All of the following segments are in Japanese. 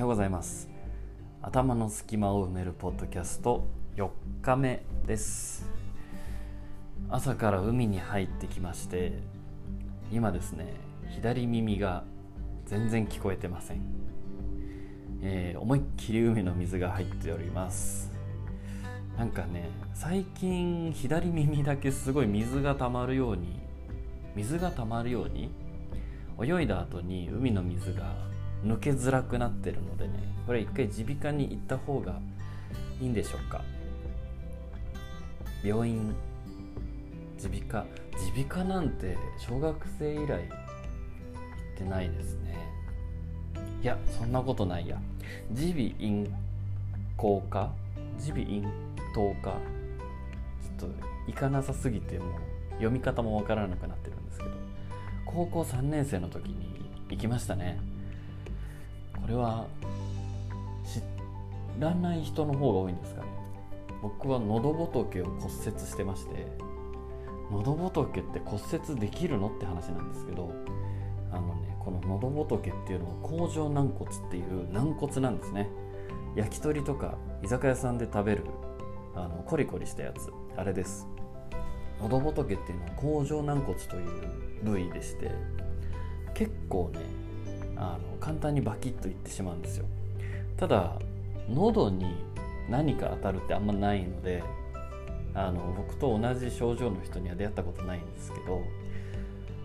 ようございます。頭の隙間を埋めるポッドキャスト4日目です。朝から海に入ってきまして今ですね左耳が全然聞こえてません、えー、思いっきり海の水が入っております。なんかね最近左耳だけすごい水が溜まるように水が溜まるように泳いだ後に海の水が抜けづらくなってるのでねこれ一回耳鼻科に行った方がいいんでしょうか。病院耳鼻科。耳鼻科なんて小学生以来行ってないですね。いやそんなことないや。耳鼻咽喉科。耳鼻咽頭科。ちょっと行かなさすぎてもう読み方もわからなくなってるんですけど。高校3年生の時に行きましたね。これは知らない人の方が多いんですかね。僕は喉仏を骨折してまして喉仏って骨折できるのって話なんですけどあのねこの喉仏っていうのは甲状軟骨っていう軟骨なんですね。焼き鳥とか居酒屋さんで食べるあのコリコリしたやつあれです。喉仏っていうのは甲状軟骨という部位でして結構ねあの簡単にバキッといってしまうんですよ。ただ喉に何か当たるってあんまないのであの僕と同じ症状の人には出会ったことないんですけど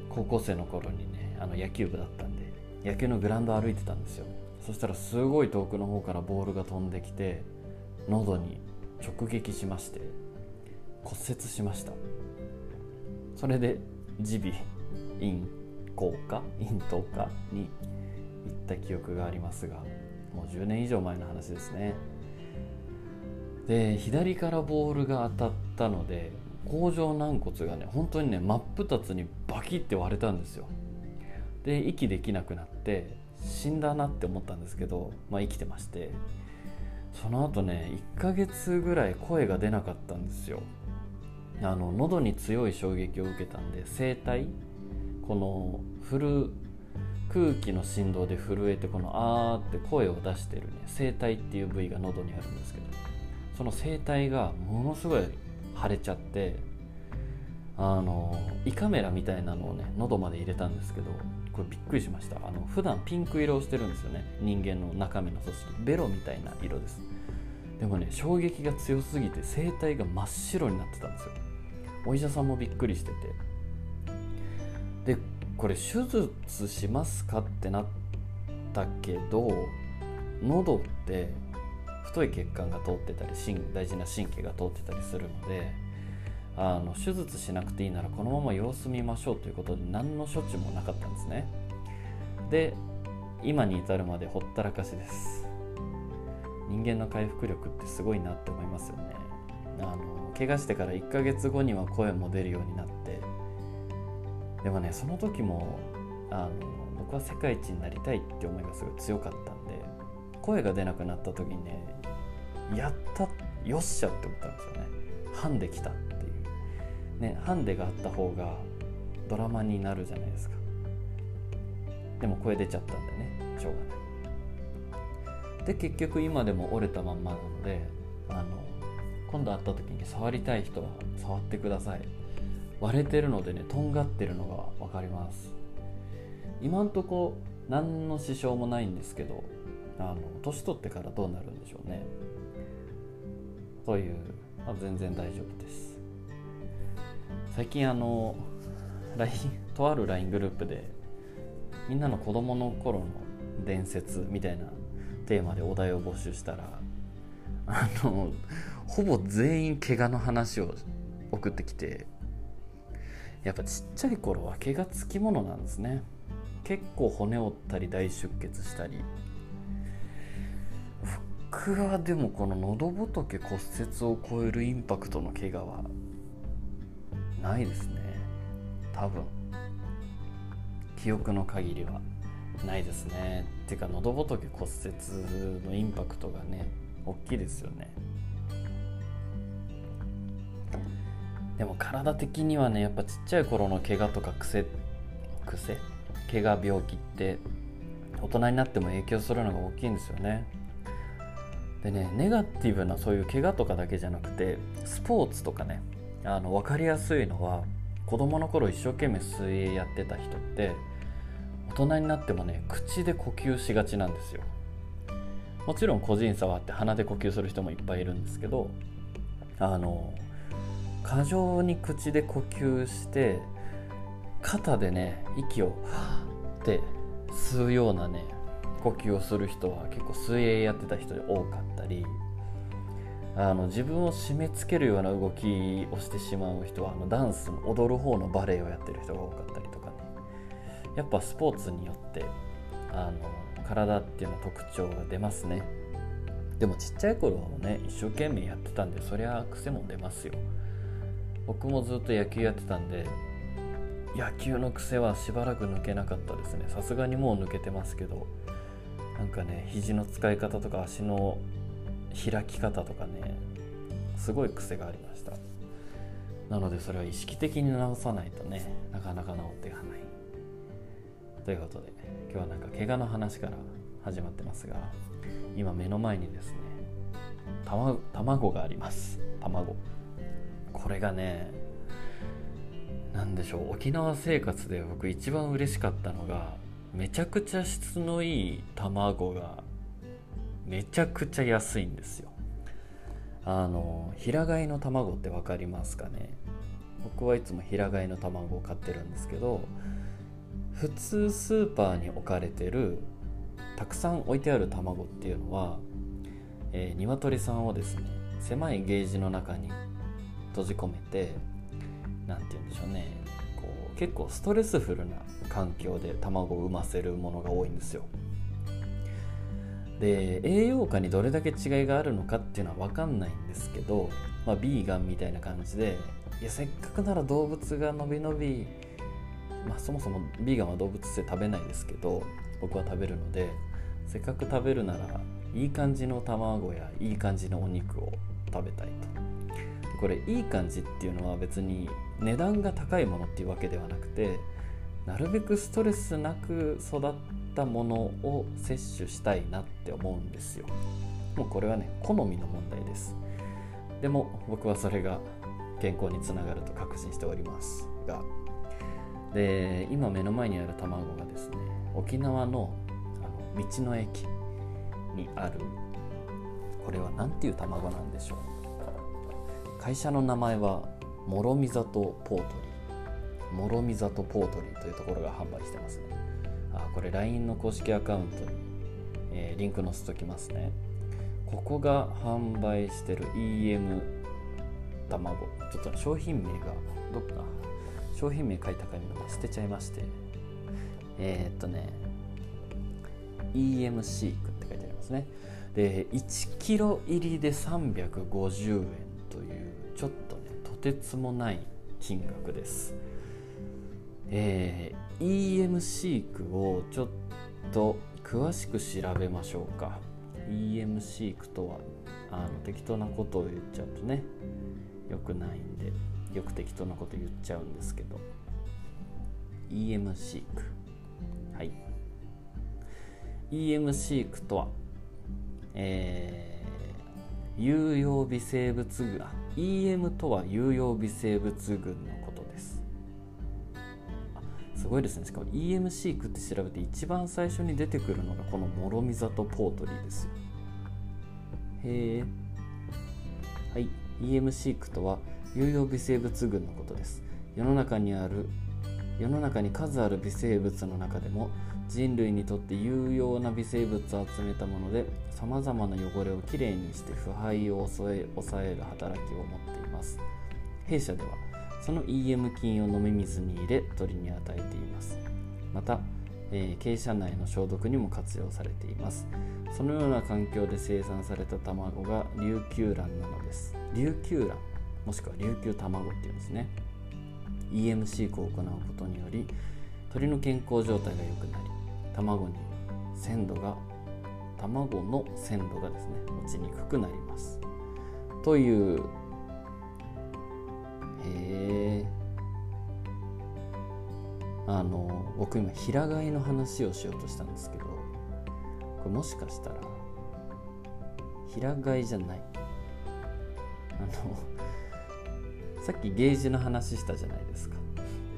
高校生の頃にねあの野球部だったんで野球のグラウンド歩いてたんですよ。そしたらすごい遠くの方からボールが飛んできて喉に直撃しまして骨折しました。それで耳鼻咽喉科？咽頭科？に行った記憶がありますがもう10年以上前の話ですね。で左からボールが当たったので甲状軟骨がね本当にね真っ二つにバキって割れたんですよ。で息できなくなって死んだなって思ったんですけど、まあ、生きてまして。その後ね1ヶ月ぐらい声が出なかったんですよ。あの喉に強い衝撃を受けたんで声帯この振る空気の振動で震えてこの「あー」って声を出してるね声帯っていう部位が喉にあるんですけどその声帯がものすごい腫れちゃってあの胃カメラみたいなのをね喉まで入れたんですけどこれびっくりしました。あの普段ピンク色をしてるんですよね人間の中身の組織。ベロみたいな色です。でもね衝撃が強すぎて声帯が真っ白になってたんですよ。お医者さんもびっくりしてて。でこれ手術しますか？ってなったけど喉って太い血管が通ってたり大事な神経が通ってたりするのであの手術しなくていいならこのまま様子見ましょうということで何の処置もなかったんですね。で今に至るまでほったらかしです。人間の回復力ってすごいなって思いますよね。あの怪我してから1ヶ月後には声も出るようになってでもねその時もあの僕は世界一になりたいって思いがすごい強かったんで声が出なくなった時にねやったよっしゃって思ったんですよね。ハンデ来たっていう。ねハンデがあった方がドラマになるじゃないですか。でも声出ちゃったんでねしょうがない。で結局今でも折れたまんまなのであの今度会った時に触りたい人は触ってください割れてるのでねとんがってるのが分かります。今んとこ何の支障もないんですけどあの年取ってからどうなるんでしょうね。という、まあ、全然大丈夫です。最近あの LINE とある LINE グループでみんなの子供の頃の伝説みたいなテーマでお題を募集したらあのほぼ全員怪我の話を送ってきてやっぱちっちゃい頃は怪我つきものなんですね。結構骨折ったり大出血したり。僕はでもこの喉仏骨折を超えるインパクトの怪我はないですね。多分。記憶の限りはないですね。っていうか喉仏骨折のインパクトがね大きいですよね。でも体的にはねやっぱちっちゃい頃の怪我とか癖癖？怪我病気って大人になっても影響するのが大きいんですよね。でねネガティブなそういう怪我とかだけじゃなくてスポーツとかねあの分かりやすいのは子供の頃一生懸命水泳やってた人って大人になってもね口で呼吸しがちなんですよ。もちろん個人差はあって鼻で呼吸する人もいっぱいいるんですけどあの過剰に口で呼吸して肩でね息をはーって吸うようなね呼吸をする人は結構水泳やってた人で多かったりあの自分を締め付けるような動きをしてしまう人はあのダンスの踊る方のバレエをやってる人が多かったりとかね。やっぱスポーツによってあの体っていうのは特徴が出ますね。でもちっちゃい頃はね一生懸命やってたんでそりゃ癖も出ますよ。僕もずっと野球やってたんで野球の癖はしばらく抜けなかったですね。さすがにもう抜けてますけどなんかね肘の使い方とか足の開き方とかねすごい癖がありました。なのでそれは意識的に直さないとねなかなか治っていかない。ということで今日はなんか怪我の話から始まってますが今目の前にですね卵があります。卵。これがね何でしょう沖縄生活で僕一番嬉しかったのがめちゃくちゃ質のいい卵がめちゃくちゃ安いんですよ。あの平飼いの卵って分かりますかね？僕はいつも平飼いの卵を買ってるんですけど普通スーパーに置かれてるたくさん置いてある卵っていうのは、えー、鶏さんをですね狭いゲージの中に閉じ込めて何て言うんでしょうね。こう結構ストレスフルな環境で卵を産ませるものが多いんですよ。で栄養価にどれだけ違いがあるのかっていうのは分かんないんですけど、まあ、ビーガンみたいな感じでいやせっかくなら動物がのびのびまあそもそもビーガンは動物性食べないですけど僕は食べるのでせっかく食べるならいい感じの卵やいい感じのお肉を食べたいと。これいい感じっていうのは別に値段が高いものっていうわけではなくてなるべくストレスなく育ったものを摂取したいなって思うんですよ。もうこれはね好みの問題です。でも僕はそれが健康につながると確信しておりますが。で今目の前にある卵がですね沖縄のあの道の駅にあるこれは何ていう卵なんでしょう？会社の名前は諸見里ポートリー。諸見里ポートリーというところが販売してますね。あこれ LINE の公式アカウントに、えー、リンク載せときますね。ここが販売してる EM 卵。ちょっと商品名がどっか商品名書いた紙を捨てちゃいまして。えー、っとね EM シークって書いてありますね。で1キロ入りで350円。てつもない金額です。えー、EM シークをちょっと詳しく調べましょうか。EM シークとはあの適当なことを言っちゃうとね良くないんでよく適当なこと言っちゃうんですけど。EM シークはい。EM シークとはえー、有用微生物群 EM とは有用微生物群のことです。すごいですね。しかも EM シークって調べて一番最初に出てくるのがこの諸見里ポートリーですよ。へえはい。EM シークとは有用微生物群のことです。世の中にある世の中に数ある微生物の中でも人類にとって有用な微生物を集めたものでさまざまな汚れをきれいにして腐敗を抑え抑える働きを持っています。弊社ではその EM 菌を飲み水に入れ鳥に与えています。また、えー、鶏舎内の消毒にも活用されています。そのような環境で生産された卵が琉球卵なのです。琉球卵もしくは琉球卵っていうんですね。EM 飼育を行うことにより鳥の健康状態が良くなり卵に鮮度が卵の鮮度がですね落ちにくくなります。というへえあの僕今平飼いの話をしようとしたんですけどこれもしかしたら平飼いじゃない。あのさっきゲージの話したじゃないですか。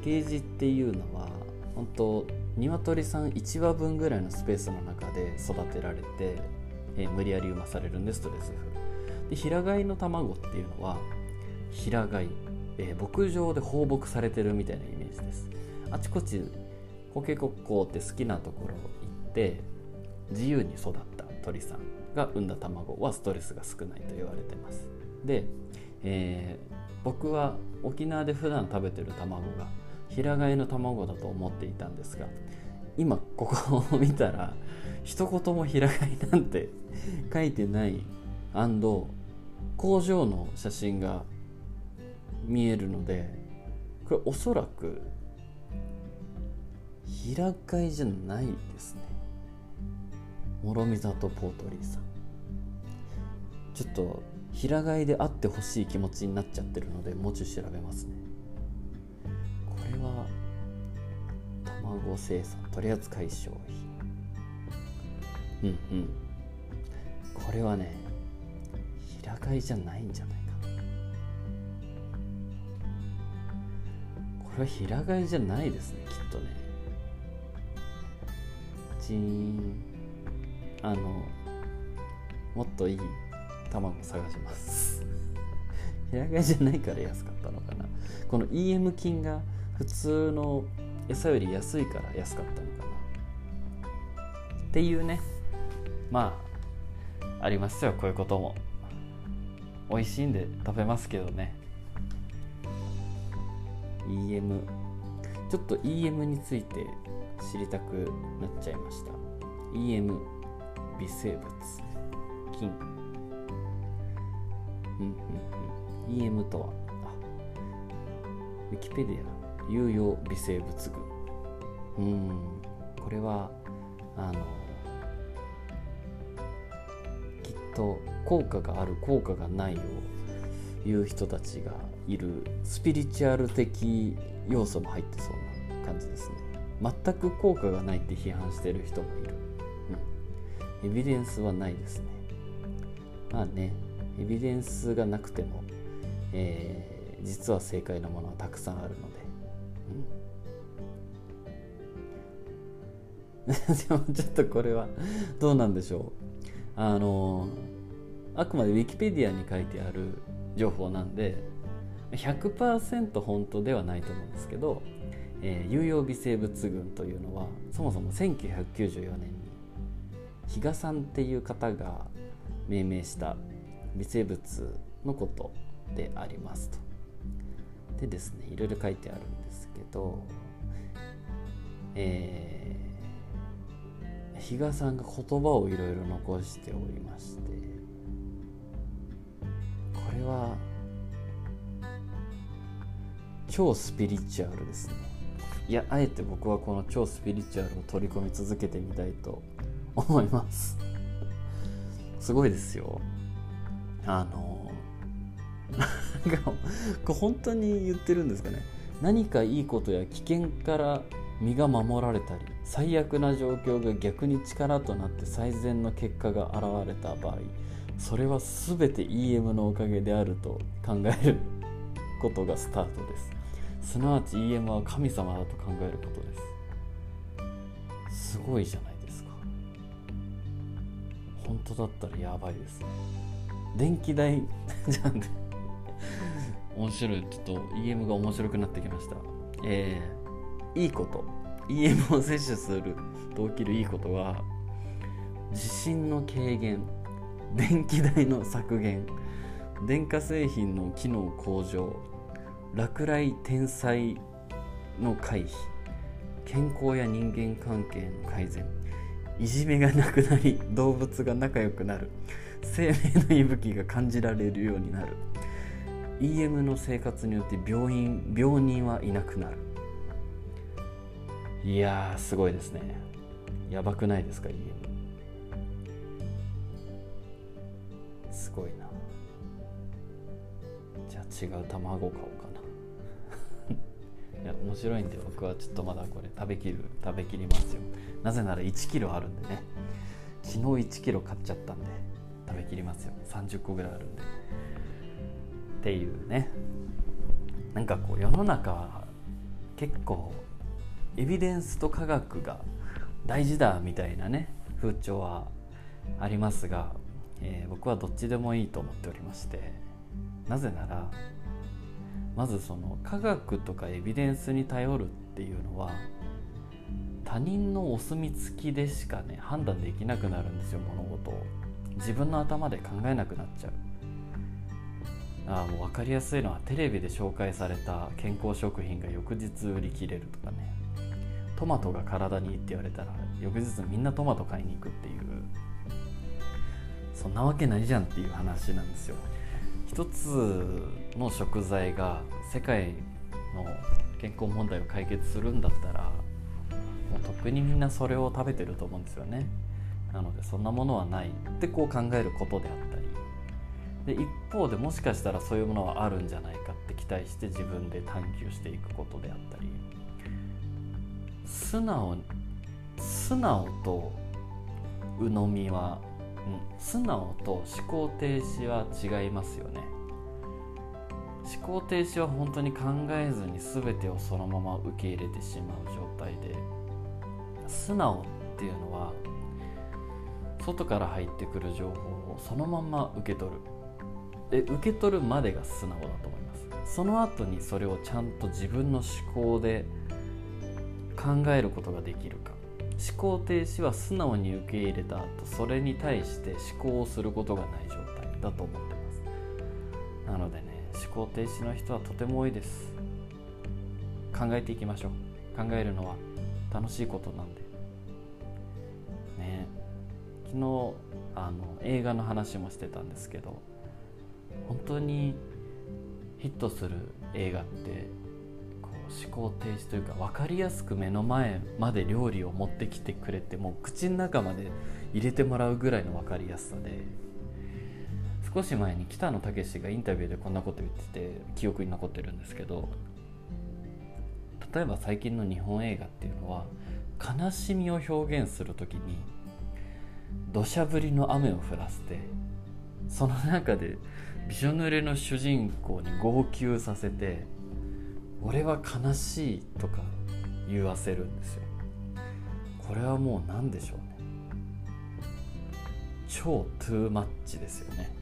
ゲージっていうのは本当鶏さん1羽分ぐらいのスペースの中で育てられて、えー、無理やり産まされるんでストレス。フルで平飼いの卵っていうのは平飼い、えー、牧場で放牧されてるみたいなイメージです。あちこちコケコッコーって好きなところ行って自由に育った鳥さんが産んだ卵はストレスが少ないと言われてます。で、えー、僕は沖縄で普段食べてる卵が平飼いの卵だと思っていたんですが今ここを見たら一言も平飼いなんて書いてない工場の写真が見えるのでこれおそらく平飼いじゃないですね。諸見里ポートリーさん。ちょっと平飼いであってほしい気持ちになっちゃってるのでもうちょい調べますね。は卵生産取扱い商品うんうん。これはね平飼いじゃないんじゃないかなこれは平飼いじゃないですねきっとね。チーンあのもっといい卵探します。平飼いじゃないから安かったのかな。この EM 菌が普通の餌より安いから安かったのかな。っていうね。まあありますよこういうことも。美味しいんで食べますけどね。EM ちょっと EM について知りたくなっちゃいました。EM 微生物。菌。うんうんうん。EM とは。あウィキペディア有用微生物群。うん。これはあのきっと効果がある効果がないを言う人たちがいるスピリチュアル的要素も入ってそうな感じですね。全く効果がないって批判してる人もいる、うん、エビデンスはないですね。まあねエビデンスがなくても、えー、実は正解なものはたくさんあるので、でもちょっとこれはどうなんでしょうあのあくまでウィキペディアに書いてある情報なんで100%本当ではないと思うんですけど、えー、有用微生物群というのはそもそも1994年に比嘉さんっていう方が命名した微生物のことでありますと。でですねいろいろ書いてあるんですけど、えー、比嘉さんが言葉をいろいろ残しておりましてこれは超スピリチュアルですね。いやあえて僕はこの超スピリチュアルを取り込み続けてみたいと 思います。すごいですよ。あの なんかこれ本当に言ってるんですかね。何かいいことや危険から身が守られたり最悪な状況が逆に力となって最善の結果が現れた場合それは全て EM のおかげであると考えることがスタートです。すなわち EM は神様だと考えることです。すごいじゃないですか。本当だったらやばいですね。電気代 じゃん面白いちょっと EM が面白くなってきました。えー、いいこと。EM を摂取すると起きるいいことは地震の軽減電気代の削減電化製品の機能向上落雷天災の回避健康や人間関係の改善いじめがなくなり動物が仲良くなる生命の息吹が感じられるようになる。EM の生活によって病院病人はいなくなる。いやすごいですね。やばくないですか EM すごいな。じゃあ違う卵買おうかな。いや面白いんで僕はちょっとまだこれ食べきる食べきりますよ。なぜなら1キロあるんでね。昨日1キロ買っちゃったんで食べきりますよ。30個ぐらいあるんで。っていうね。なんかこう世の中結構エビデンスと科学が大事だみたいなね風潮はありますが、えー、僕はどっちでもいいと思っておりましてなぜならまずその科学とかエビデンスに頼るっていうのは他人のお墨付きでしかね判断できなくなるんですよ物事を。自分の頭で考えなくなっちゃう。あもう分かりやすいのはテレビで紹介された健康食品が翌日売り切れるとかね。トマトが体にいいって言われたら翌日みんなトマト買いに行くっていう。そんなわけないじゃんっていう話なんですよ。一つの食材が世界の健康問題を解決するんだったらもうとっくにみんなそれを食べてると思うんですよね。なのでそんなものはないってこう考えることであったり。で一方でもしかしたらそういうものはあるんじゃないかって期待して自分で探求していくことであったり。素直素直と鵜呑みは、うん、素直と思考停止は違いますよね。思考停止は本当に考えずに全てをそのまま受け入れてしまう状態で素直っていうのは外から入ってくる情報をそのまま受け取る。で受け取るまでが素直だと思います。その後にそれをちゃんと自分の思考で考えることができるか。思考停止は素直に受け入れた後それに対して思考をすることがない状態だと思ってます。なのでね思考停止の人はとても多いです。考えていきましょう。考えるのは楽しいことなんで。ね。昨日あの映画の話もしてたんですけど本当にヒットする映画ってこう思考停止というか分かりやすく目の前まで料理を持ってきてくれてもう口の中まで入れてもらうぐらいの分かりやすさで少し前に北野武がインタビューでこんなこと言ってて記憶に残ってるんですけど例えば最近の日本映画っていうのは悲しみを表現する時に土砂降りの雨を降らせてその中でびしょ濡れの主人公に号泣させて「俺は悲しい」とか言わせるんですよ。これはもう何でしょうね。超トゥーマッチですよね。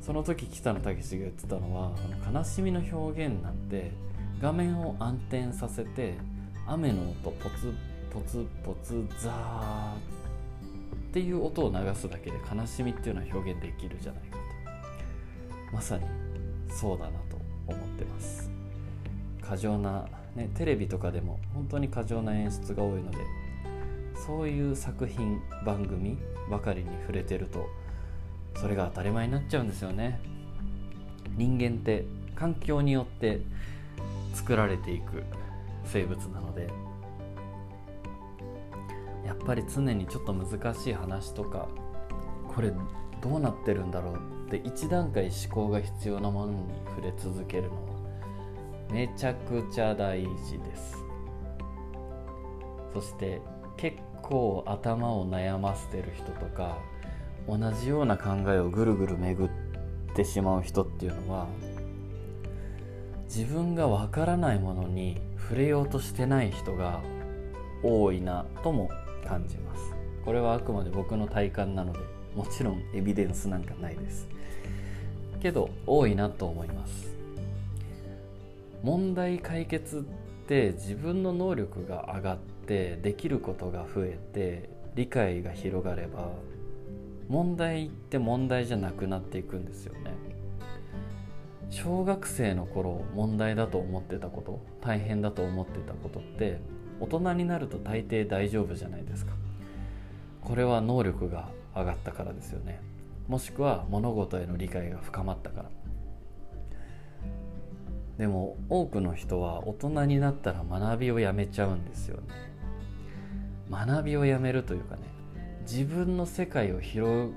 その時北野武が言ってたのは悲しみの表現なんて画面を暗転させて雨の音ポツポツポツザーっていう音を流すだけで悲しみっていうのは表現できるじゃない。まさにそうだなと思ってます。過剰な、ね、テレビとかでも本当に過剰な演出が多いのでそういう作品番組ばかりに触れてるとそれが当たり前になっちゃうんですよね。人間って環境によって作られていく生物なのでやっぱり常にちょっと難しい話とかこれどうなってるんだろうって一段階思考が必要なものに触れ続けるのはめちゃくちゃ大事です。そして結構頭を悩ませてる人とか同じような考えをぐるぐる巡ってしまう人っていうのは自分がわからないものに触れようとしてない人が多いなとも感じます。これはあくまで僕の体感なのでもちろんエビデンスなんかないです。けど多いなと思います。問題解決って自分の能力が上がってできることが増えて理解が広がれば問題って問題じゃなくなっていくんですよね。小学生の頃問題だと思ってたこと大変だと思ってたことって大人になると大抵大丈夫じゃないですか。これは能力が上がったからですよね。もしくは物事への理解が深まったから。でも多くの人は大人になったら学びをやめちゃうんですよね。学びをやめるというかね自分の世界を広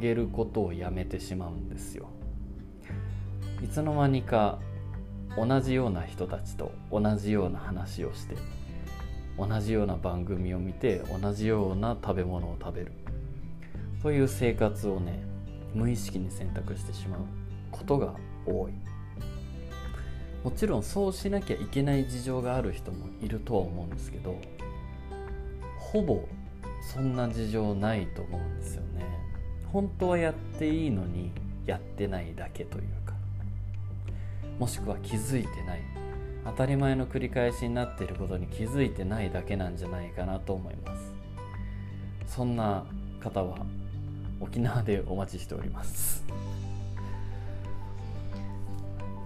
げることをやめてしまうんですよ。いつの間にか同じような人たちと同じような話をして同じような番組を見て同じような食べ物を食べる。そういう生活をね無意識に選択してしまうことが多い。もちろんそうしなきゃいけない事情がある人もいるとは思うんですけどほぼそんな事情ないと思うんですよね。本当はやっていいのにやってないだけというか。もしくは気づいてない。当たり前の繰り返しになっていることに気づいてないだけなんじゃないかなと思います。そんな方は沖縄でお待ちしております。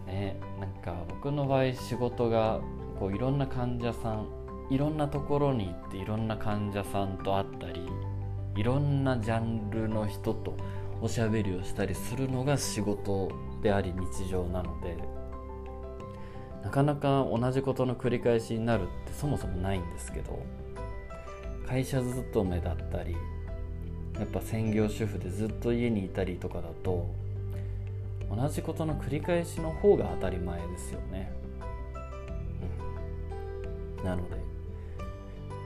ねなんか僕の場合仕事がこういろんな患者さんいろんなところに行っていろんな患者さんと会ったりいろんなジャンルの人とおしゃべりをしたりするのが仕事であり日常なのでなかなか同じことの繰り返しになるってそもそもないんですけど会社勤めだったりやっぱ専業主婦でずっと家にいたりとかだと同じことの繰り返しの方が当たり前ですよね、うん、なので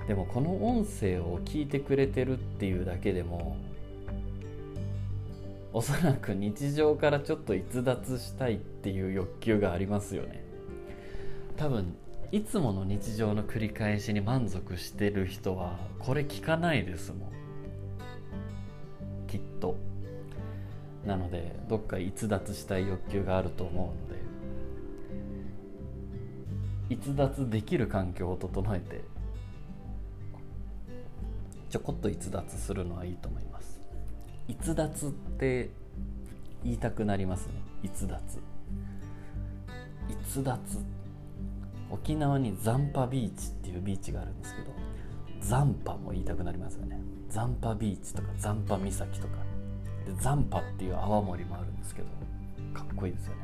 でもこの音声を聞いてくれてるっていうだけでもおそらく日常からちょっと逸脱したいっていう欲求がありますよね。多分いつもの日常の繰り返しに満足してる人はこれ聞かないですもん。と。なのでどっか逸脱したい欲求があると思うので逸脱できる環境を整えてちょこっと逸脱するのはいいと思います。逸脱って言いたくなりますね。逸脱。逸脱。沖縄に残波ビーチっていうビーチがあるんですけど残波も言いたくなりますよね。残波ビーチとか残波岬とか。で残波っていう泡盛もあるんですけどかっこいいですよね。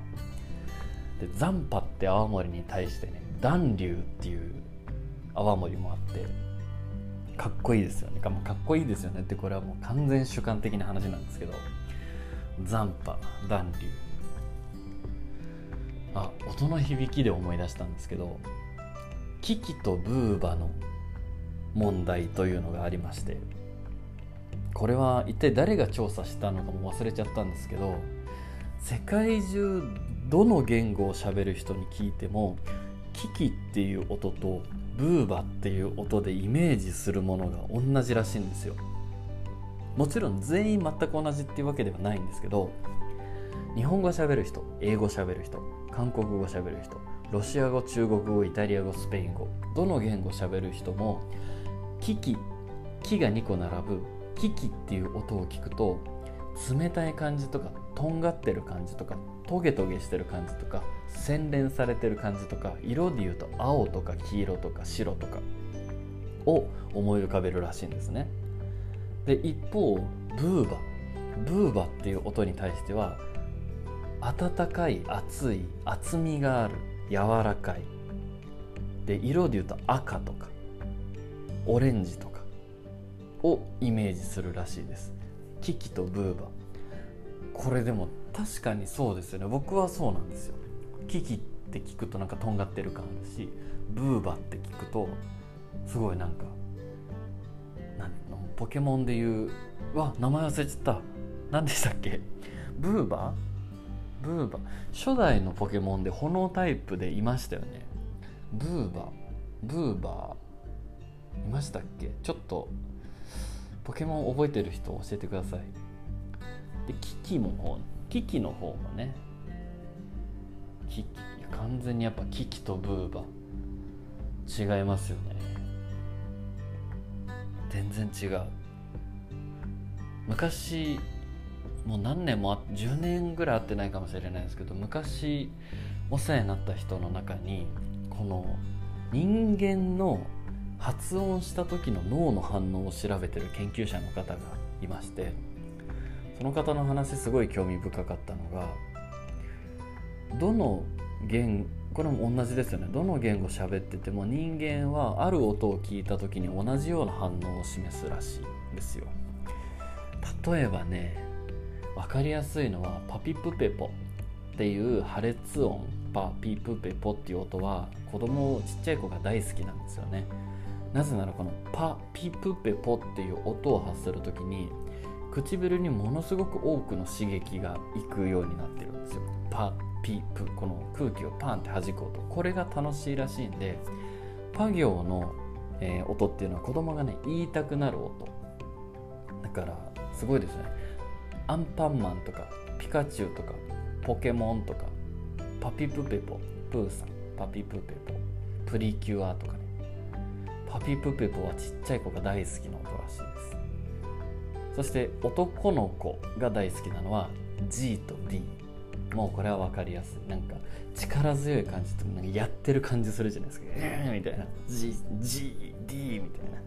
で残波って泡盛に対してね暖流っていう泡盛もあってかっこいいですよね。かかっこいいですよね。ってこれはもう完全主観的な話なんですけど残波暖流あ音の響きで思い出したんですけどキキとブーバの問題というのがありましてこれは一体誰が調査したのかも忘れちゃったんですけど世界中どの言語をしゃべる人に聞いてもキキっていう音とブーバっていう音でイメージするものが同じらしいんですよ。もちろん全員全く同じっていうわけではないんですけど日本語しゃべる人英語しゃべる人韓国語しゃべる人ロシア語中国語イタリア語スペイン語どの言語しゃべる人もキキ木が2個並ぶキキっていう音を聞くと冷たい感じとかとんがってる感じとかトゲトゲしてる感じとか洗練されてる感じとか色で言うと青とか黄色とか白とかを思い浮かべるらしいんですね。で一方ブーバブーバっていう音に対しては温かい熱い厚みがある柔らかい。で色で言うと赤とかオレンジとをイメージするらしいです。キキとブーバ。これでも確かにそうですよね。僕はそうなんですよ。キキって聞くとなんかとんがってる感あるしブーバって聞くとすごいなんかなんポケモンでいうわ名前忘れちゃった。何でしたっけ？ブーバ？ブーバ？初代のポケモンで炎タイプでいましたよね。ブーバ？ブーバ？ーいましたっけ？ちょっとポケモン覚えてる人教えてください。でキキもキキの方もね。キキ。完全にやっぱキキとブーバ。違いますよね。全然違う。昔もう何年も10年ぐらい会ってないかもしれないですけど昔お世話になった人の中にこの人間の発音した時の脳の反応を調べてる研究者の方がいましてその方の話すごい興味深かったのがどの言これも同じですよね。どの言語喋ってても人間はある音を聞いた時に同じような反応を示すらしいですよ。例えばね分かりやすいのはパピプペポっていう破裂音パピプペポっていう音は子供ちっちゃい子が大好きなんですよね。なぜならこのパピプペポっていう音を発する時に唇にものすごく多くの刺激がいくようになってるんですよ。パピプこの空気をパンって弾く音これが楽しいらしいんでパ行の、えー、音っていうのは子供がね言いたくなる音。だからすごいですね。アンパンマンとかピカチュウとかポケモンとかパピプペポプーさんパピプペポプリキュアとかパピプペポはちっちゃい子が大好きな音らしいです。そして男の子が大好きなのは G と D もうこれは分かりやすい。なんか力強い感じとなんかやってる感じするじゃないですか。みたいな。G, G D みたいな。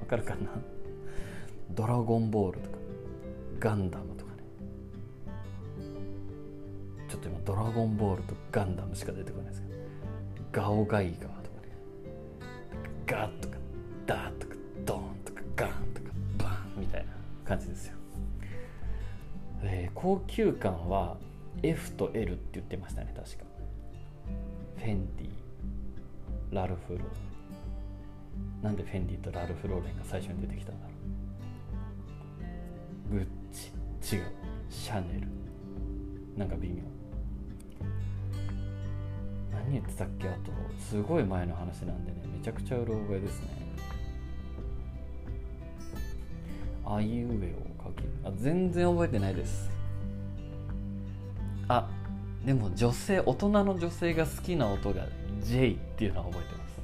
分かるかな？ドラゴンボールとか。ガンダムとかね。ちょっと今ドラゴンボールとガンダムしか出てこないですけど。ガオガイガー。ガッとかダーとかドーンとかガンとかバンみたいな感じですよ、えー、高級感は F と L って言ってましたね確か。フェンディラルフロー。レンなんでフェンディとラルフローレンが最初に出てきたんだろう。グッチ違う。シャネル。なんか微妙。何言ってたっけ？あとすごい前の話なんでねめちゃくちゃうろ覚えですね。あいうえを書き。あ全然覚えてないです。あでも女性大人の女性が好きな音が J っていうのは覚えてます。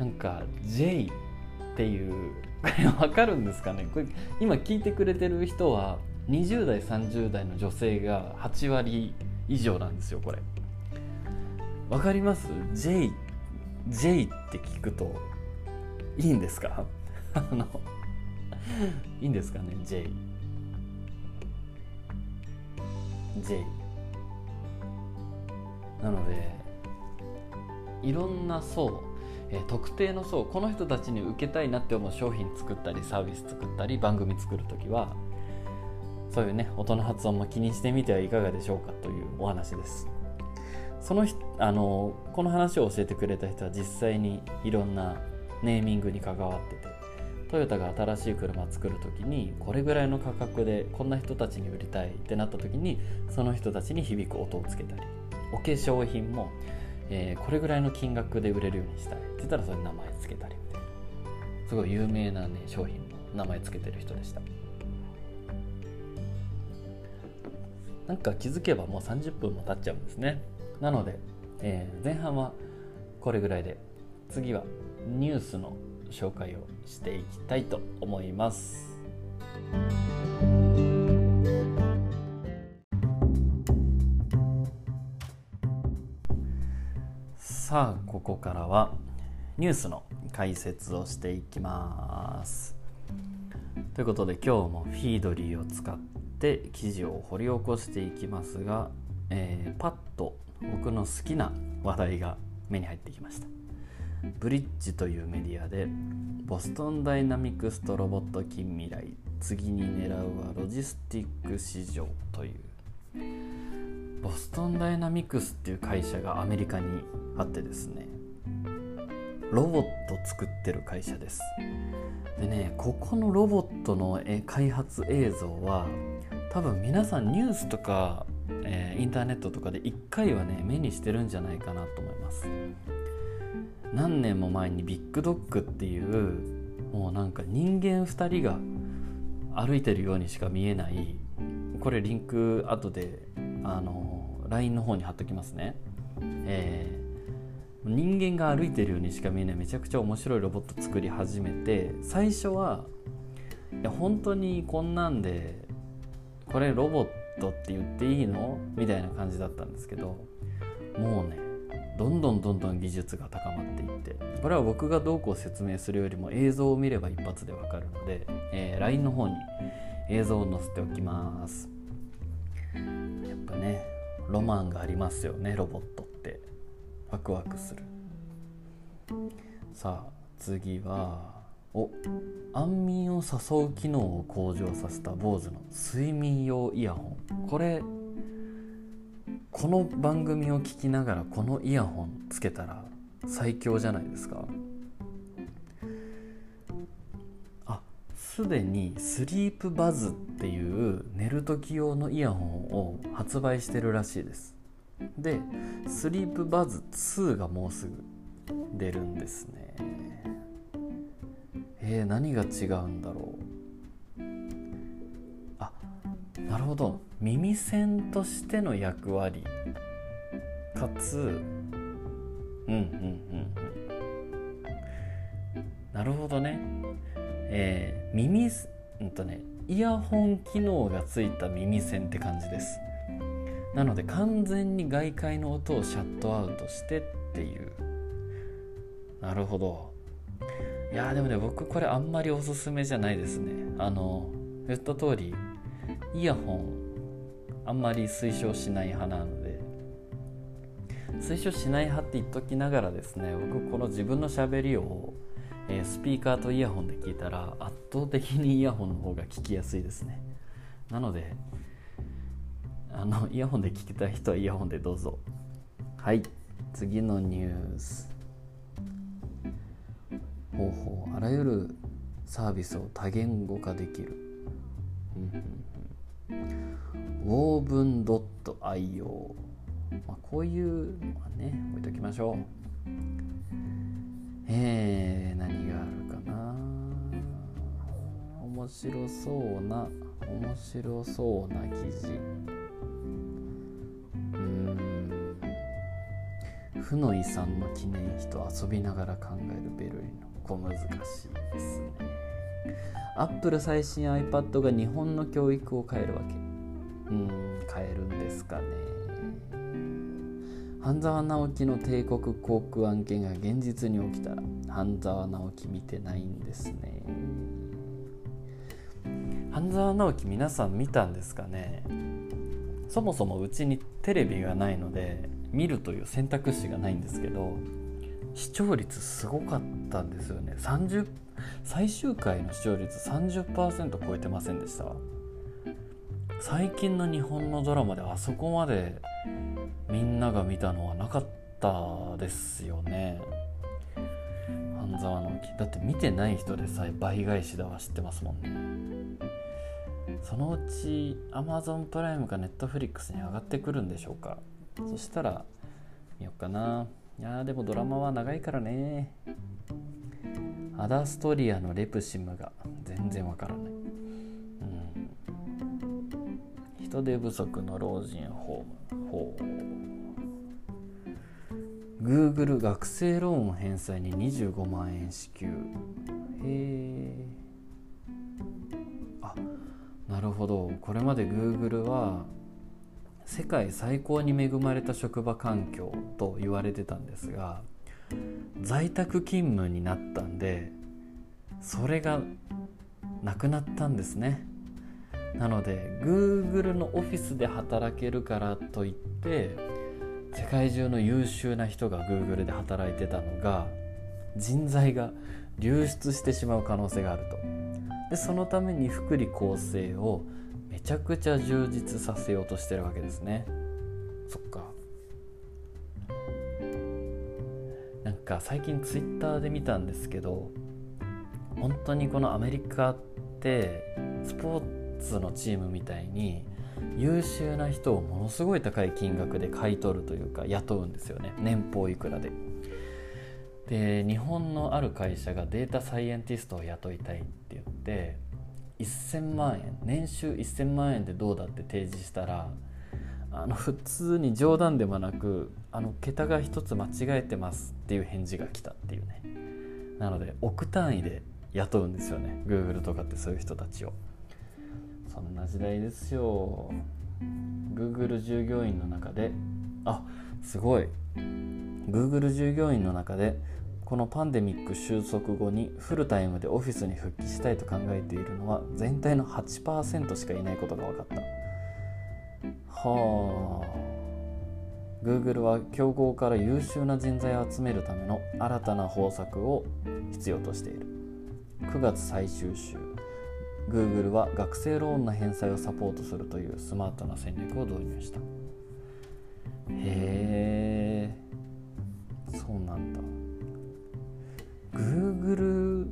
なんか J っていうこれ分かるんですかね？これ今聞いてくれてる人は20代30代の女性が8割以上なんですよこれ。分かります ?J, J って聞くといいんですか？あのいいんですかね？J J なのでいろんな層、えー、特定の層この人たちに受けたいなって思う商品作ったりサービス作ったり番組作る時はそういうね音の発音も気にしてみてはいかがでしょうかというお話です。そのあのこの話を教えてくれた人は実際にいろんなネーミングに関わっててトヨタが新しい車を作る時にこれぐらいの価格でこんな人たちに売りたいってなった時にその人たちに響く音をつけたりお化粧品も、えー、これぐらいの金額で売れるようにしたいって言ったらそれに名前つけたりみたいな。すごい有名な、ね、商品の名前つけてる人でした。なんか気づけばもう30分も経っちゃうんですね。なので、えー、前半はこれぐらいで次はニュースの紹介をしていきたいと思います。さあここからはニュースの解説をしていきます。ということで今日もフィードリーを使って記事を掘り起こしていきますが、えー、パッと僕の好きな話題が目に入ってきました。ブリッジというメディアでボストンダイナミクスとロボット近未来次に狙うはロジスティック市場というボストンダイナミクスっていう会社がアメリカにあってですねロボット作ってる会社ですでねここのロボットの開発映像は多分皆さんニュースとか、えー、インターネットとかで1回はね目にしてるんじゃないかなと思います。何年も前にビッグドッグっていうもうなんか人間2人が歩いてるようにしか見えないこれリンク後であの LINE の方に貼っときますね、えー、人間が歩いてるようにしか見えないめちゃくちゃ面白いロボット作り始めて最初はいや本当にこんなんでこれロボットって言っていいのみたいな感じだったんですけどもうねどんどんどんどん技術が高まっていってこれは僕がどうこう説明するよりも映像を見れば一発でわかるので、えー、LINE の方に映像を載せておきますやっぱねロマンがありますよねロボットってワクワクするさあ次はお安眠を誘う機能を向上させた BOSE の睡眠用イヤホン。これこの番組を聞きながらこのイヤホンつけたら最強じゃないですか。あすでにスリープバズっていう寝る時用のイヤホンを発売してるらしいです。でスリープバズ2がもうすぐ出るんですね。えー、何が違うんだろう？あなるほど。耳栓としての役割。かつうんうんうんうん。なるほどね。えー、耳うんとねイヤホン機能がついた耳栓って感じです。なので完全に外界の音をシャットアウトしてっていう。なるほど。いやでもね僕これあんまりおすすめじゃないですね。あの言った通りイヤホンあんまり推奨しない派なので。推奨しない派って言っときながらですね僕この自分のしゃべりを、え、スピーカーとイヤホンで聞いたら圧倒的にイヤホンの方が聞きやすいですね。なのであのイヤホンで聞きたい人はイヤホンでどうぞ。はい。次のニュース。方法あらゆるサービスを多言語化できる、ウォーブンドット IO、まあ、こういうのはね置いときましょう。えー、何があるかな。面白そうな面白そうな記事。うん。負の遺産の記念碑と遊びながら考えるベルリンの構難しいですね。アップル最新 iPad が日本の教育を変えるわけ。うん変えるんですかね。半沢直樹の帝国航空案件が現実に起きたら半沢直樹見てないんですね。半沢直樹皆さん見たんですかね。そもそもうちにテレビがないので見るという選択肢がないんですけど視聴率すごかったんですよね。30最終回の視聴率30%超えてませんでした？最近の日本のドラマであそこまでみんなが見たのはなかったですよね。半沢直樹。だって見てない人でさえ倍返しだは知ってますもんね。そのうち Amazon プライムか Netflix に上がってくるんでしょうか。そしたら見ようかな。いやでもドラマは長いからね。アダストリアのレプシムが全然わからない、うん、人手不足の老人ホーム。ほう。Google 学生ローン返済に25万円支給。へえあなるほど。これまで Google は世界最高に恵まれた職場環境と言われてたんですが在宅勤務になったんでそれがなくなったんですね。なので Google のオフィスで働けるからといって世界中の優秀な人が Google で働いてたのが人材が流出してしまう可能性があると。でそのために福利厚生をちゃくちゃ充実させようとしてるわけですね。そっか。なんか最近ツイッターで見たんですけど本当にこのアメリカってスポーツのチームみたいに優秀な人をものすごい高い金額で買い取るというか雇うんですよね。年俸いくらで。で日本のある会社がデータサイエンティストを雇いたいって言って1000万円年収1000万円でどうだって提示したらあの普通に冗談でもなくあの桁が一つ間違えてますっていう返事が来たっていうね。なので億単位で雇うんですよね。Google とかってそういう人たちを。そんな時代ですよ。Google 従業員の中であすごい。Google 従業員の中でこのパンデミック収束後にフルタイムでオフィスに復帰したいと考えているのは全体の8%しかいないことが分かった。はあ。Google は競合から優秀な人材を集めるための新たな方策を必要としている。9月最終週。Google は学生ローンの返済をサポートするというスマートな戦略を導入した。へえ。そうなんだ。Google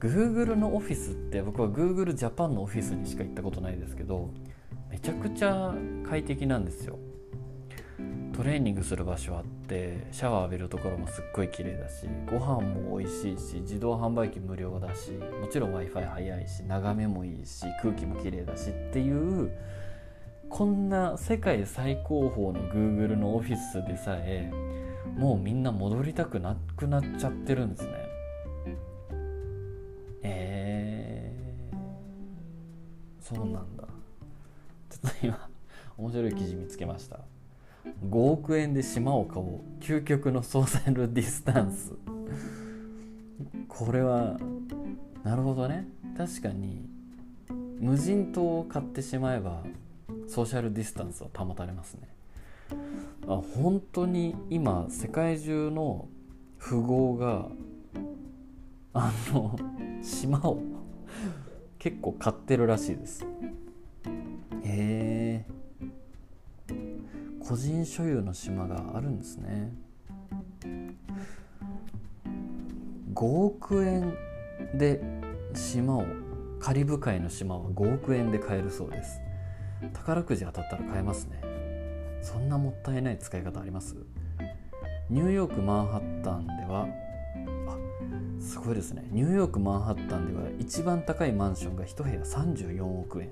Google のオフィスって僕は Google ジャパンのオフィスにしか行ったことないですけどめちゃくちゃ快適なんですよ。トレーニングする場所あってシャワー浴びるところもすっごい綺麗だしご飯も美味しいし自動販売機無料だしもちろん w i f i 早いし眺めもいいし空気も綺麗だしっていうこんな世界最高峰の Google のオフィスでさえもうみんな戻りたくなくなっちゃってるんですね。えー、そうなんだ。ちょっと今面白い記事見つけました。5億円で島を買おう。究極のソーシャルディスタンス。これはなるほどね。確かに無人島を買ってしまえばソーシャルディスタンスは保たれますね。あ本当に今世界中の富豪があの島を結構買ってるらしいです。へえ。個人所有の島があるんですね。5億円で島をカリブ海の島は5億円で買えるそうです。宝くじ当たったら買えますね。そんなもったいない使い方あります？ニューヨークマンハッタンではあすごいですね。ニューヨークマンハッタンでは一番高いマンションが1部屋34億円。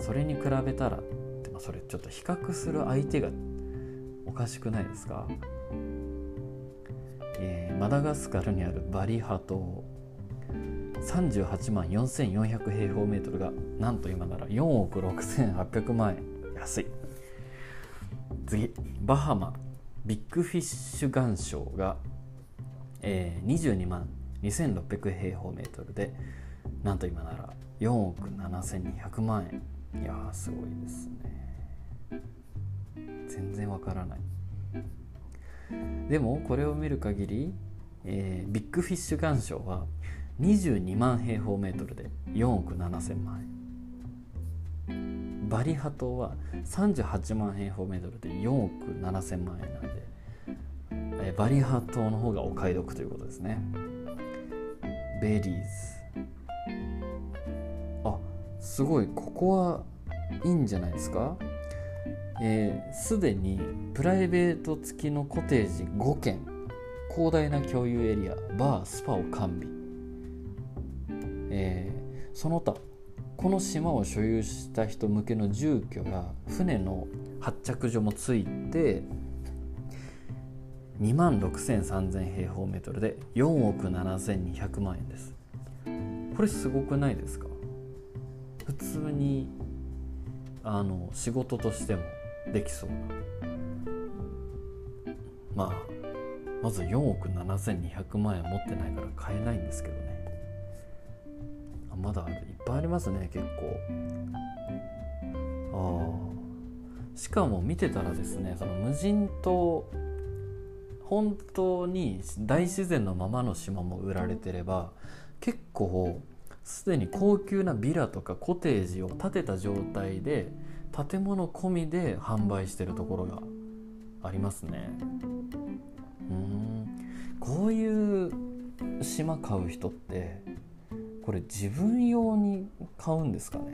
それに比べたらってそれちょっと比較する相手がおかしくないですか、えー、マダガスカルにあるバリハ島。38万4400平方メートルがなんと今なら4億6800万円。安い。次バハマ。ビッグフィッシュ岩礁が、えー、22万2600平方メートルでなんと今なら4億7200万円。いやーすごいですね。全然わからない。でもこれを見る限り、えー、ビッグフィッシュ岩礁は22万平方メートルで4億7000万円。バリハ島は38万平方メートルで4億7000万円なんで、えバリハ島の方がお買い得ということですね。ベリーズ。あすごい。ここはいいんじゃないですか？すで、ー、にプライベート付きのコテージ5軒広大な共有エリアバースパを完備。えー、その他この島を所有した人向けの住居や船の発着所もついて2万6,3000平方メートルで4億7200万円です。これすごくないですか？普通にあの仕事としてもできそうな。まあまず4億7200万円持ってないから買えないんですけどね。まだいっぱいありますね結構。ああ。しかも見てたらですねその無人島本当に大自然のままの島も売られてれば結構すでに高級なビラとかコテージを建てた状態で建物込みで販売してるところがありますね。うん。こういう島買う人ってこれ自分用に買うんですかね？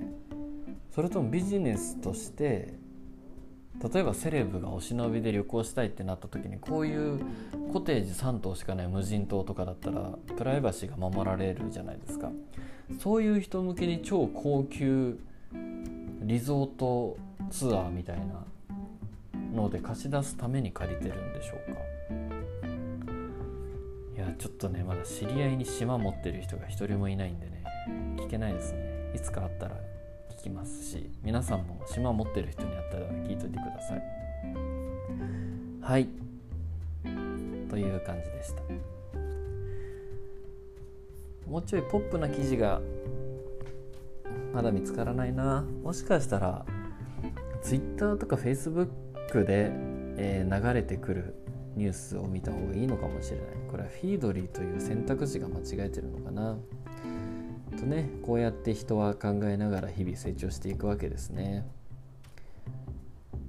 それともビジネスとして例えばセレブがお忍びで旅行したいってなった時にこういうコテージ3棟しかない無人島とかだったらプライバシーが守られるじゃないですか。そういう人向けに超高級リゾートツアーみたいなので貸し出すために借りてるんでしょうか？ちょっとねまだ知り合いに島持ってる人が一人もいないんでね聞けないですね。いつかあったら聞きますし皆さんも島持ってる人に会ったら聞いといてください。はい。という感じでした。もうちょいポップな記事がまだ見つからないな。もしかしたら Twitter とか Facebook で、えー、流れてくるニュースを見た方がいいのかもしれない。これはフィードリーという選択肢が間違えてるのかな。とねこうやって人は考えながら日々成長していくわけですね。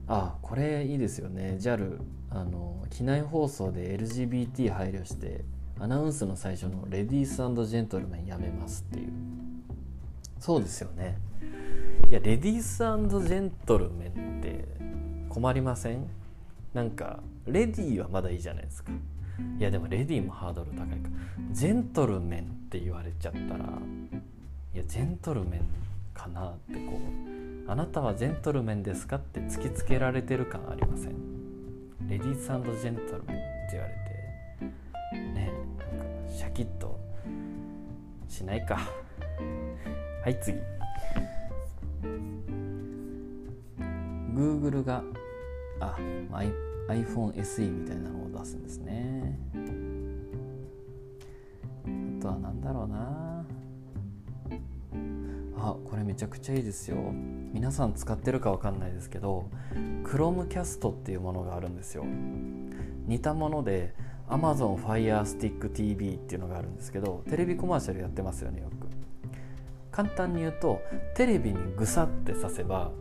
あこれいいですよね。JAL あの機内放送で LGBT 配慮してアナウンスの最初の「レディースジェントルメンやめます」っていう。そうですよね。いやレディースジェントルメンって困りません？なんかレディーはまだいいじゃないですか。いやでもレディーもハードル高いか。ジェントルメンって言われちゃったらいやジェントルメンかなってこうあなたはジェントルメンですかって突きつけられてる感ありません？レディースジェントルメンって言われてねなんかシャキッとしないか。はい次。Google があ iPhone SE みたいなのを出すんですね。あとは何だろうな。あこれめちゃくちゃいいですよ。皆さん使ってるか分かんないですけど Chromecast っていうものがあるんですよ。似たもので Amazon Fire Stick TV っていうのがあるんですけどテレビコマーシャルやってますよねよく。簡単に言うとテレビにぐさってさせば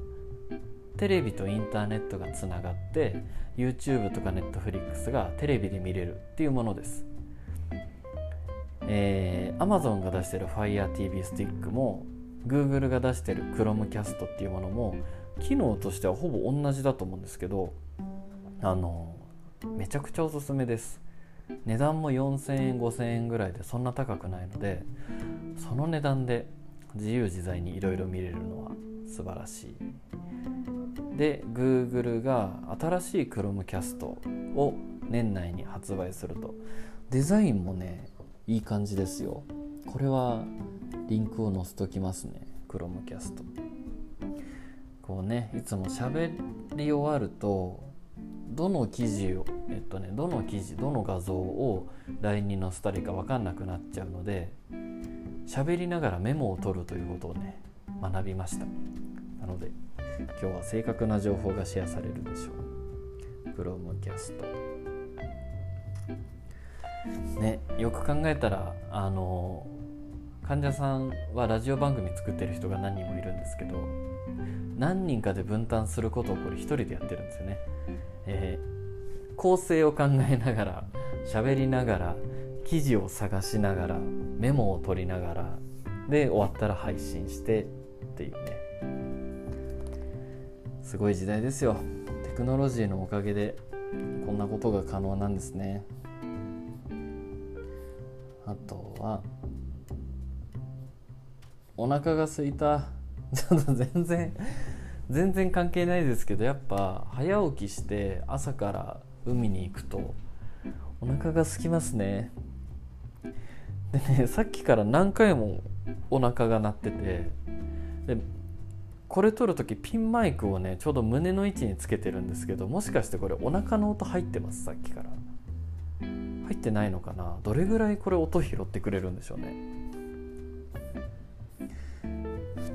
テレビとインターネットがつながって YouTube とか Netflix がテレビで見れるっていうものです、えー、Amazon が出してる FireTV スティックも Google が出してる Chromecast っていうものも機能としてはほぼ同じだと思うんですけどあのめちゃくちゃおすすめです。値段も4000円5000円ぐらいでそんな高くないのでその値段で自由自在にいろいろ見れるのは素晴らしい。で Google が新しい Chromecast を年内に発売すると。デザインもねいい感じですよ。これはリンクを載せときますね Chromecast こうねいつも喋り終わるとどの記事をえっとねどの記事どの画像を LINE に載せたらいいか分かんなくなっちゃうので喋りながらメモを取るということをね学びました。なので今日は正確な情報がシェアされるでしょう。Chromecast ねよく考えたらあの患者さんはラジオ番組作ってる人が何人もいるんですけど何人かで分担することをこれ一人でやってるんですよね、えー、構成を考えながら喋りながら記事を探しながらメモを取りながらで終わったら配信してっていうね。すごい時代ですよ。テクノロジーのおかげでこんなことが可能なんですね。あとはお腹が空いた。ちょっと全然全然関係ないですけどやっぱ早起きして朝から海に行くとお腹が空きますね。でねさっきから何回もお腹が鳴っててでこれ撮る時ピンマイクをねちょうど胸の位置につけてるんですけどもしかしてこれお腹の音入ってます？さっきから。入ってないのかな？どれぐらいこれ音拾ってくれるんでしょうね？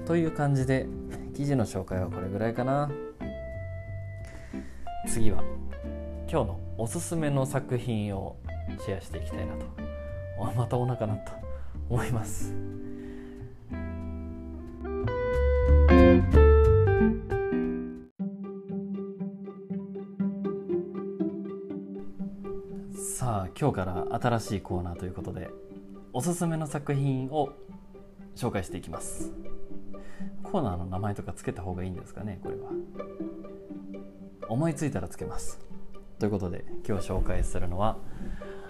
という感じで記事の紹介はこれぐらいかな。次は今日のおすすめの作品をシェアしていきたいなと。またお腹鳴った。思います。今日から新しいコーナーということでおすすめの作品を紹介していきます。コーナーの名前とかつけた方がいいんですかねこれは。思いついたらつけます。ということで今日紹介するのは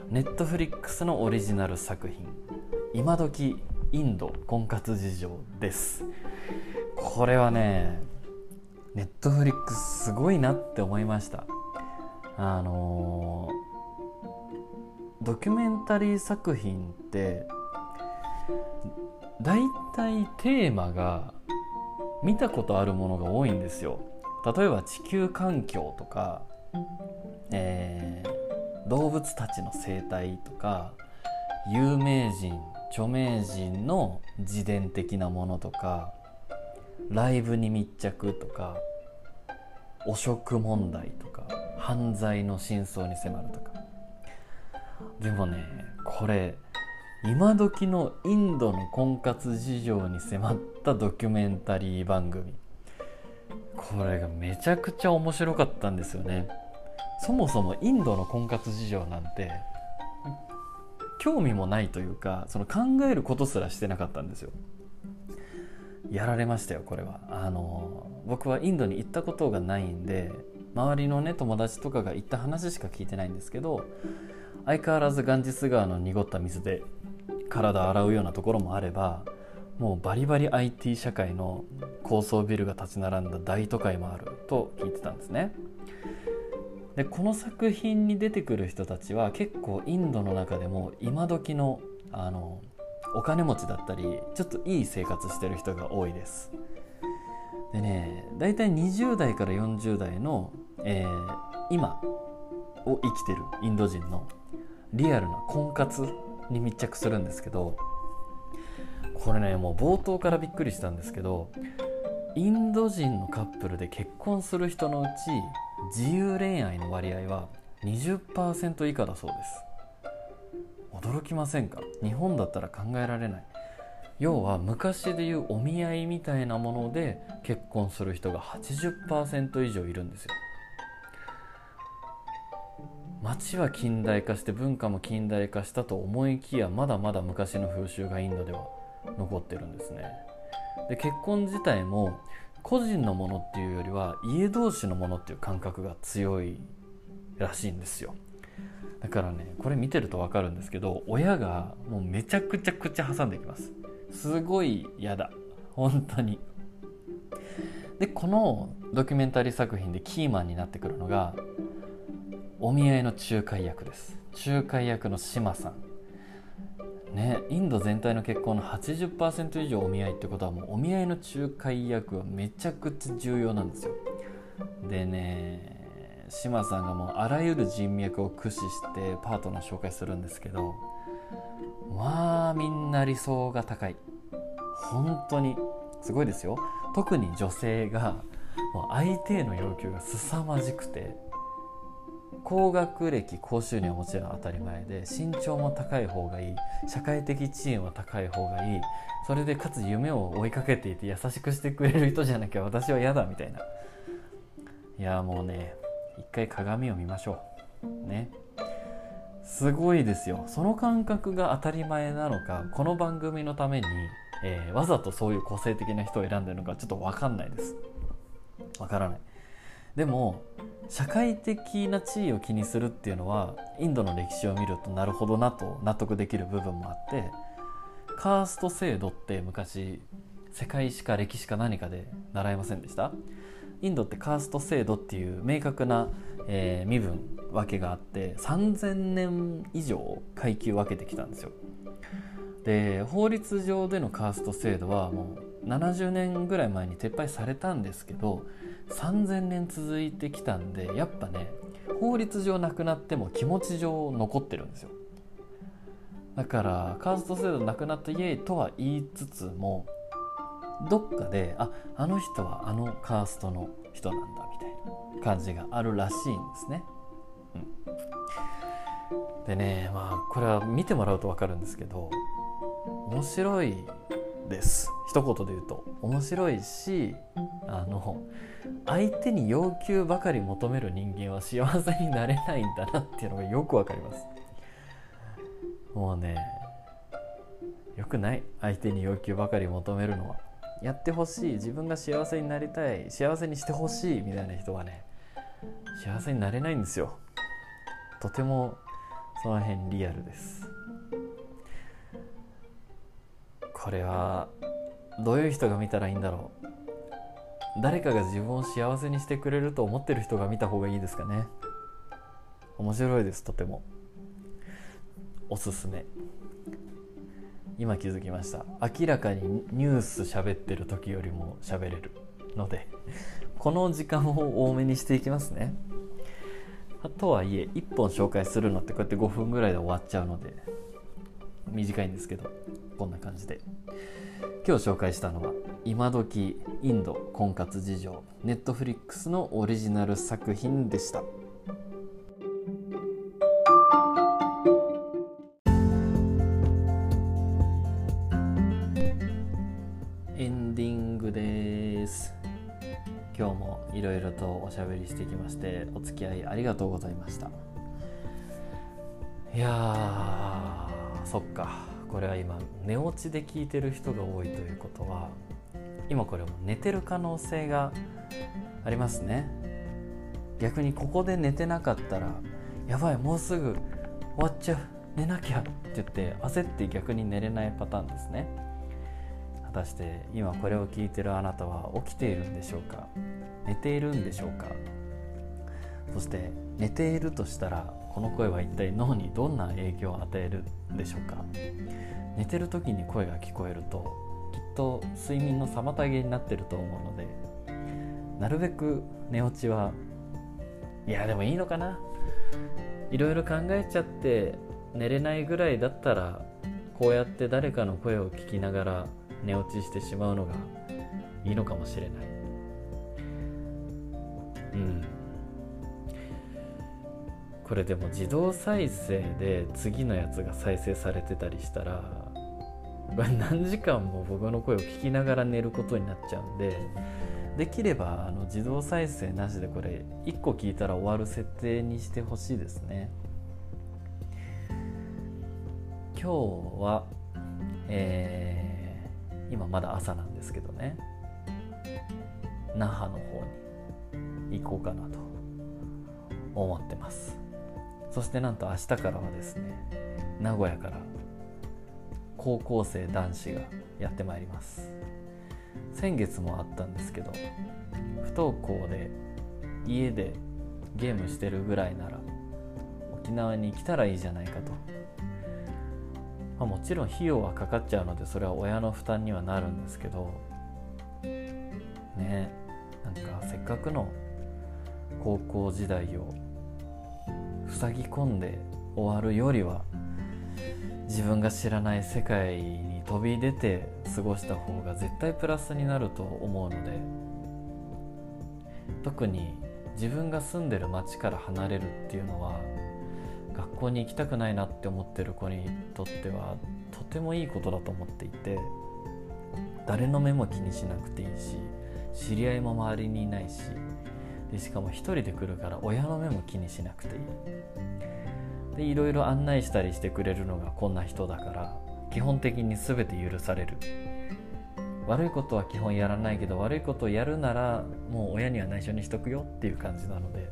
ネットフリックスのオリジナル作品「今時インド婚活事情」です。これはねネットフリックスすごいなって思いました。あのー、ドキュメンタリー作品って大体テーマが見たことあるものが多いんですよ。例えば地球環境とか、えー動物たちの生態とか有名人著名人の自伝的なものとかライブに密着とか汚職問題とか犯罪の真相に迫るとか。でもねこれ今時のインドの婚活事情に迫ったドキュメンタリー番組。これがめちゃくちゃ面白かったんですよね。そもそもインドの婚活事情なんて興味もないというかその考えることすらしてなかったんですよ。やられましたよこれは。あの僕はインドに行ったことがないんで周りのね友達とかが行った話しか聞いてないんですけど相変わらずガンジス川の濁った水で体洗うようなところもあればもうバリバリ IT 社会の高層ビルが立ち並んだ大都会もあると聞いてたんですね。でこの作品に出てくる人たちは結構インドの中でも今時のあのお金持ちだったりちょっといい生活してる人が多いです。でね大体20代から40代の、えー、今を生きてるインド人のリアルな婚活に密着するんですけどこれねもう冒頭からびっくりしたんですけどインド人のカップルで結婚する人のうち自由恋愛の割合は20%以下だそうです。驚きませんか？日本だったら考えられない。要は昔でいうお見合いみたいなもので結婚する人が80%以上いるんですよ。街は近代化して文化も近代化したと思いきやまだまだ昔の風習がインドでは残ってるんですね。で結婚自体も個人のものっていうよりは家同士のものっていう感覚が強いらしいんですよ。だからねこれ見てると分かるんですけど親がもうめちゃくちゃ口挟んできます。すごい嫌だ。本当に。でこのドキュメンタリー作品でキーマンになってくるのがお見合いの仲介役です。仲介役の島さん。ねインド全体の結婚の80%以上お見合いってことはもうお見合いの仲介役はめちゃくちゃ重要なんですよ。でね島さんがもうあらゆる人脈を駆使してパートナー紹介するんですけどまあみんな理想が高い。本当にすごいですよ。特に女性が相手への要求が凄まじくて高学歴高収入はもちろん当たり前で身長も高い方がいい社会的地位も高い方がいいそれでかつ夢を追いかけていて優しくしてくれる人じゃなきゃ私は嫌だみたいな。いやもうね一回鏡を見ましょう。ね。すごいですよ。その感覚が当たり前なのかこの番組のために、えー、わざとそういう個性的な人を選んでるのかちょっと分かんないです。分からない。でも社会的な地位を気にするっていうのはインドの歴史を見るとなるほどなと納得できる部分もあってカースト制度って昔世界史か歴史か何かで習いませんでした？インドってカースト制度っていう明確な、えー、身分分けがあって3000年以上階級分けてきたんですよ。で法律上でのカースト制度はもう70年ぐらい前に撤廃されたんですけど3000年続いてきたんでやっぱね法律上なくなっても気持ち上残ってるんですよ。だからカースト制度なくなったイエイとは言いつつもどっかでああの人はあのカーストの人なんだみたいな感じがあるらしいんですね、うん、でねまあこれは見てもらうと分かるんですけど面白いです。一言で言うと面白いしあの相手に要求ばかり求める人間は幸せになれないんだなっていうのがよくわかります。もうねよくない？相手に要求ばかり求めるのは。やってほしい。自分が幸せになりたい。幸せにしてほしいみたいな人はね幸せになれないんですよ。とてもその辺リアルです。これはどういう人が見たらいいんだろう？誰かが自分を幸せにしてくれると思ってる人が見た方がいいですかね？面白いですとても。おすすめ。今気づきました。明らかにニュース喋ってる時よりも喋れるのでこの時間を多めにしていきますね。とはいえ1本紹介するのってこうやって5分ぐらいで終わっちゃうので短いんですけど。こんな感じで。今日紹介したのは今時インド婚活事情ネットフリックスのオリジナル作品でした。エンディングです。今日もいろいろとおしゃべりしてきましてお付き合いありがとうございました。いやそっか。これは今寝落ちで聞いてる人が多いということは今これも寝てる可能性がありますね。逆にここで寝てなかったらやばいもうすぐ終わっちゃう寝なきゃって言って焦って逆に寝れないパターンですね。果たして今これを聞いてるあなたは起きているんでしょうか？寝ているんでしょうか？そして寝ているとしたらこの声は一体脳にどんな影響を与えるでしょうか？寝てる時に声が聞こえるときっと睡眠の妨げになってると思うのでなるべく寝落ちはいやでもいいのかな？いろいろ考えちゃって寝れないぐらいだったらこうやって誰かの声を聞きながら寝落ちしてしまうのがいいのかもしれない。うん。これでも自動再生で次のやつが再生されてたりしたら何時間も僕の声を聞きながら寝ることになっちゃうんでできればあの自動再生なしでこれ1個聞いたら終わる設定にしてほしいですね。今日は、えー、今まだ朝なんですけどね。那覇の方に行こうかなと思ってます。そしてなんと明日からはですね名古屋から高校生男子がやってまいります。先月もあったんですけど不登校で家でゲームしてるぐらいなら沖縄に来たらいいじゃないかと、まあ、もちろん費用はかかっちゃうのでそれは親の負担にはなるんですけどねなんかせっかくの高校時代を塞ぎ込んで終わるよりは自分が知らない世界に飛び出て過ごした方が絶対プラスになると思うので特に自分が住んでる町から離れるっていうのは学校に行きたくないなって思ってる子にとってはとてもいいことだと思っていて誰の目も気にしなくていいし知り合いも周りにいないしでしかも一人で来るから親の目も気にしなくていい。でいろいろ案内したりしてくれるのがこんな人だから基本的に全て許される。悪いことは基本やらないけど悪いことをやるならもう親には内緒にしとくよっていう感じなので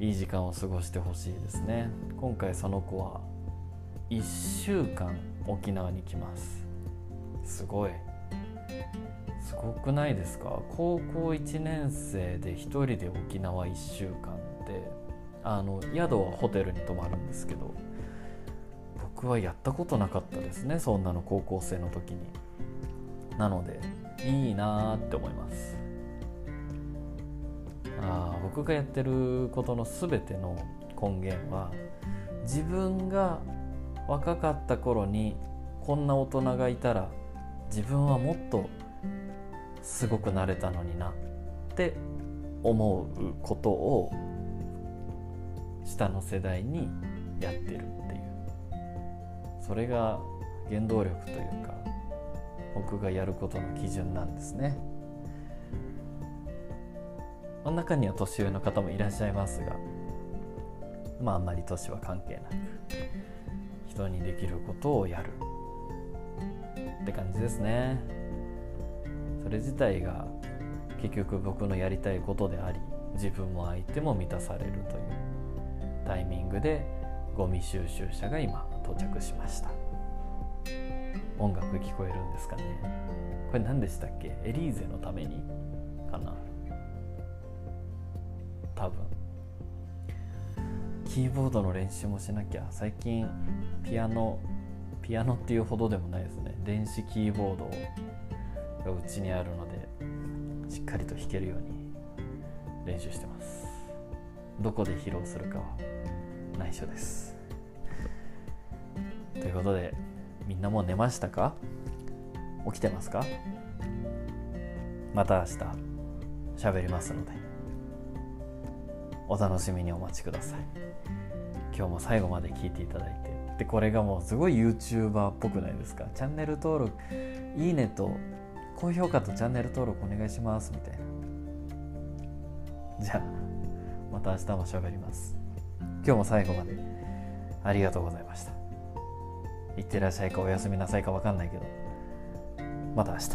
いい時間を過ごしてほしいですね。今回その子は1週間沖縄に来ます。すごい。すごくないですか？高校1年生で1人で沖縄1週間であの宿はホテルに泊まるんですけど僕はやったことなかったですねそんなの高校生の時に。なのでいいなって思います。あ僕がやってることの全ての根源は自分が若かった頃にこんな大人がいたら自分はもっとすごくなれたのになって思うことを下の世代にやってるっていうそれが原動力というか僕がやることの基準なんですね真ん中には年上の方もいらっしゃいますがまああんまり年は関係なく人にできることをやるって感じですね。それ自体が結局僕のやりたいことであり自分も相手も満たされるというタイミングでゴミ収集車が今到着しました。音楽聞こえるんですかね？これ何でしたっけ？エリーゼのために？かな？多分。キーボードの練習もしなきゃ最近ピアノピアノっていうほどでもないですね。電子キーボードをがうちにあるのでしっかりと弾けるように練習してます。どこで披露するかは内緒です。ということでみんなもう寝ましたか？起きてますか？また明日喋りますのでお楽しみにお待ちください。今日も最後まで聞いていただいて。でこれがもうすごい YouTuber っぽくないですか？チャンネル登録いいねと高評価とチャンネル登録お願いしますみたいな。じゃあまた明日も喋ります。今日も最後までありがとうございました。いってらっしゃいかおやすみなさいか分かんないけどまた明日。